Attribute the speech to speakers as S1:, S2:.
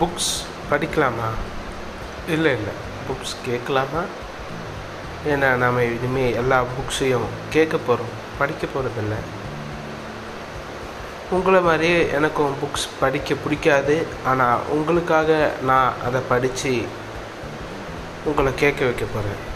S1: Books படிக்கலாமா? இல்லை இல்லை. புக்ஸ் கேட்கலாமா? ஏன்னா நாம் இனிமேல் எல்லா புக்ஸையும் கேட்க போகிறோம் படிக்க போகிறதில்ல உங்களை மாதிரியே எனக்கும் புக்ஸ் படிக்க பிடிக்காது. ஆனால் உங்களுக்காக நான் அதை படித்து உங்களை கேட்க வைக்க போகிறேன்